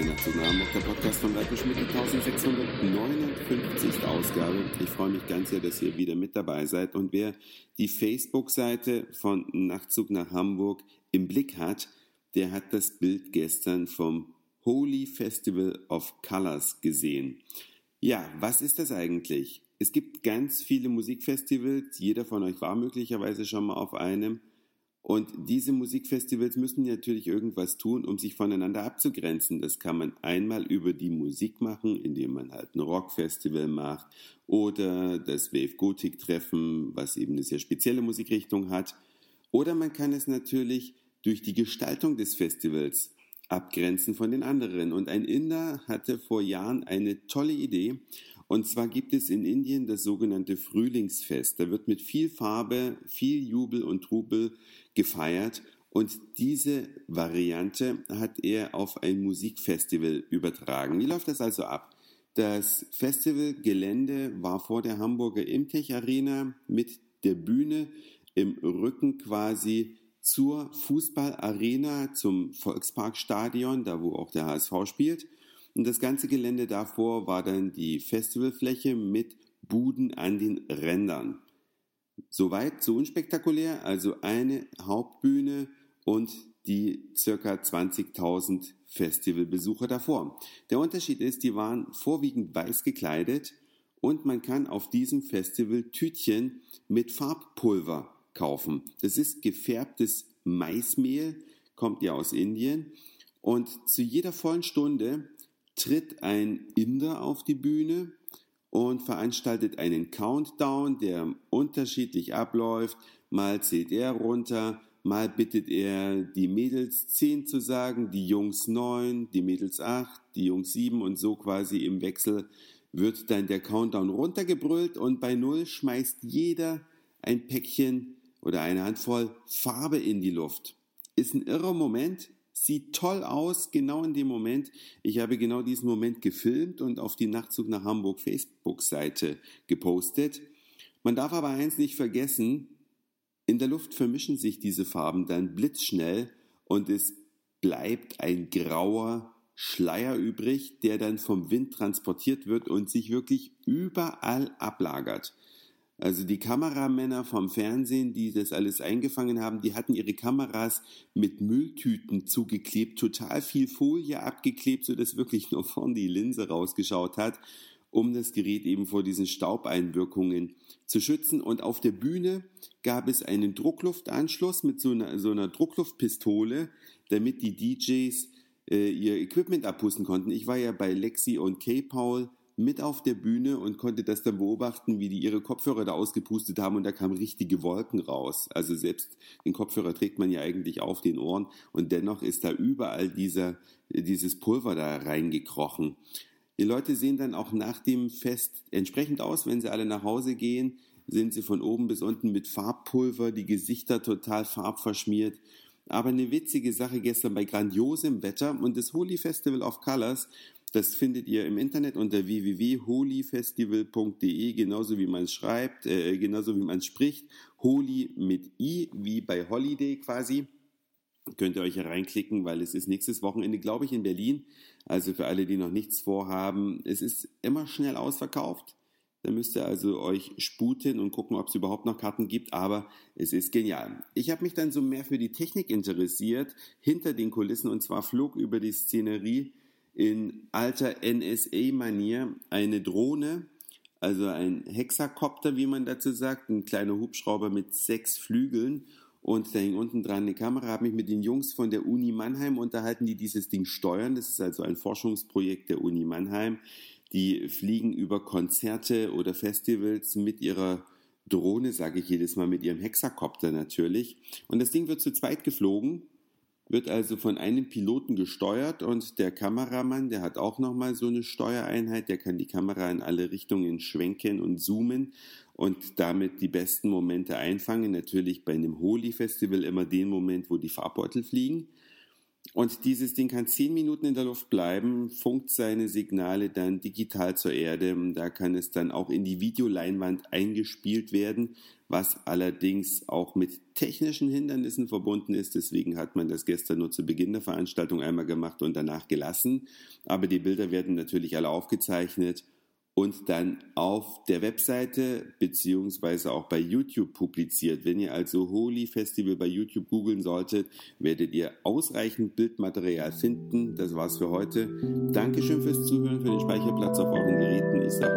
Nachtzug nach Hamburg, der Podcast von Reiko Schmidt, die 1659. Ausgabe. Ich freue mich ganz sehr, dass ihr wieder mit dabei seid. Und wer die Facebook-Seite von Nachtzug nach Hamburg im Blick hat, der hat das Bild gestern vom Holy Festival of Colors gesehen. Ja, was ist das eigentlich? Es gibt ganz viele Musikfestivals. Jeder von euch war möglicherweise schon mal auf einem. Und diese Musikfestivals müssen natürlich irgendwas tun, um sich voneinander abzugrenzen. Das kann man einmal über die Musik machen, indem man halt ein Rockfestival macht oder das Wave Gothic Treffen, was eben eine sehr spezielle Musikrichtung hat. Oder man kann es natürlich durch die Gestaltung des Festivals abgrenzen von den anderen. Und ein Inder hatte vor Jahren eine tolle Idee. Und zwar gibt es in Indien das sogenannte Frühlingsfest. Da wird mit viel Farbe, viel Jubel und Trubel gefeiert. Und diese Variante hat er auf ein Musikfestival übertragen. Wie läuft das also ab? Das Festivalgelände war vor der Hamburger Imtech Arena mit der Bühne im Rücken quasi zur Fußballarena, zum Volksparkstadion, da wo auch der HSV spielt. Und das ganze Gelände davor war dann die Festivalfläche mit Buden an den Rändern. Soweit, so unspektakulär, also eine Hauptbühne und die circa 20.000 Festivalbesucher davor. Der Unterschied ist, die waren vorwiegend weiß gekleidet und man kann auf diesem Festival Tütchen mit Farbpulver kaufen. Das ist gefärbtes Maismehl, kommt ja aus Indien. Und zu jeder vollen Stunde tritt ein Inder auf die Bühne und veranstaltet einen Countdown, der unterschiedlich abläuft. Mal zählt er runter, mal bittet er die Mädels zehn zu sagen, die Jungs neun, die Mädels acht, die Jungs sieben und so quasi im Wechsel wird dann der Countdown runtergebrüllt und bei null schmeißt jeder ein Päckchen oder eine Handvoll Farbe in die Luft. Ist ein irrer Moment, sieht toll aus, genau in dem Moment. Ich habe genau diesen Moment gefilmt und auf die Nachtzug nach Hamburg Facebook-Seite gepostet. Man darf aber eins nicht vergessen, in der Luft vermischen sich diese Farben dann blitzschnell und es bleibt ein grauer Schleier übrig, der dann vom Wind transportiert wird und sich wirklich überall ablagert. Also die Kameramänner vom Fernsehen, die das alles eingefangen haben, die hatten ihre Kameras mit Mülltüten zugeklebt, total viel Folie abgeklebt, so dass wirklich nur vorn die Linse rausgeschaut hat, um das Gerät eben vor diesen Staubeinwirkungen zu schützen. Und auf der Bühne gab es einen Druckluftanschluss mit so einer, so einer Druckluftpistole, damit die DJs äh, ihr Equipment abpusten konnten. Ich war ja bei Lexi und K-Paul mit auf der Bühne und konnte das dann beobachten, wie die ihre Kopfhörer da ausgepustet haben und da kamen richtige Wolken raus. Also selbst den Kopfhörer trägt man ja eigentlich auf den Ohren und dennoch ist da überall dieser, dieses Pulver da reingekrochen. Die Leute sehen dann auch nach dem Fest entsprechend aus, wenn sie alle nach Hause gehen, sind sie von oben bis unten mit Farbpulver, die Gesichter total farbverschmiert. Aber eine witzige Sache gestern bei grandiosem Wetter und das Holy Festival of Colors das findet ihr im Internet unter www.holyfestival.de, genauso wie man es schreibt, äh, genauso wie man es spricht. Holy mit I, wie bei Holiday quasi. Könnt ihr euch reinklicken, weil es ist nächstes Wochenende, glaube ich, in Berlin. Also für alle, die noch nichts vorhaben, es ist immer schnell ausverkauft. Da müsst ihr also euch sputen und gucken, ob es überhaupt noch Karten gibt, aber es ist genial. Ich habe mich dann so mehr für die Technik interessiert, hinter den Kulissen, und zwar flog über die Szenerie in alter NSA-Manier eine Drohne, also ein Hexakopter, wie man dazu sagt, ein kleiner Hubschrauber mit sechs Flügeln und da hing unten dran eine Kamera, habe mich mit den Jungs von der Uni Mannheim unterhalten, die dieses Ding steuern. Das ist also ein Forschungsprojekt der Uni Mannheim. Die fliegen über Konzerte oder Festivals mit ihrer Drohne, sage ich jedes Mal, mit ihrem Hexakopter natürlich. Und das Ding wird zu zweit geflogen wird also von einem Piloten gesteuert und der Kameramann, der hat auch nochmal so eine Steuereinheit, der kann die Kamera in alle Richtungen schwenken und zoomen und damit die besten Momente einfangen. Natürlich bei einem Holi-Festival immer den Moment, wo die Farbbeutel fliegen. Und dieses Ding kann zehn Minuten in der Luft bleiben, funkt seine Signale dann digital zur Erde. Da kann es dann auch in die Videoleinwand eingespielt werden, was allerdings auch mit technischen Hindernissen verbunden ist. Deswegen hat man das gestern nur zu Beginn der Veranstaltung einmal gemacht und danach gelassen. Aber die Bilder werden natürlich alle aufgezeichnet und dann auf der Webseite beziehungsweise auch bei YouTube publiziert. Wenn ihr also Holy Festival bei YouTube googeln solltet, werdet ihr ausreichend Bildmaterial finden. Das war's für heute. Dankeschön fürs Zuhören, für den Speicherplatz auf euren Geräten. Ich sage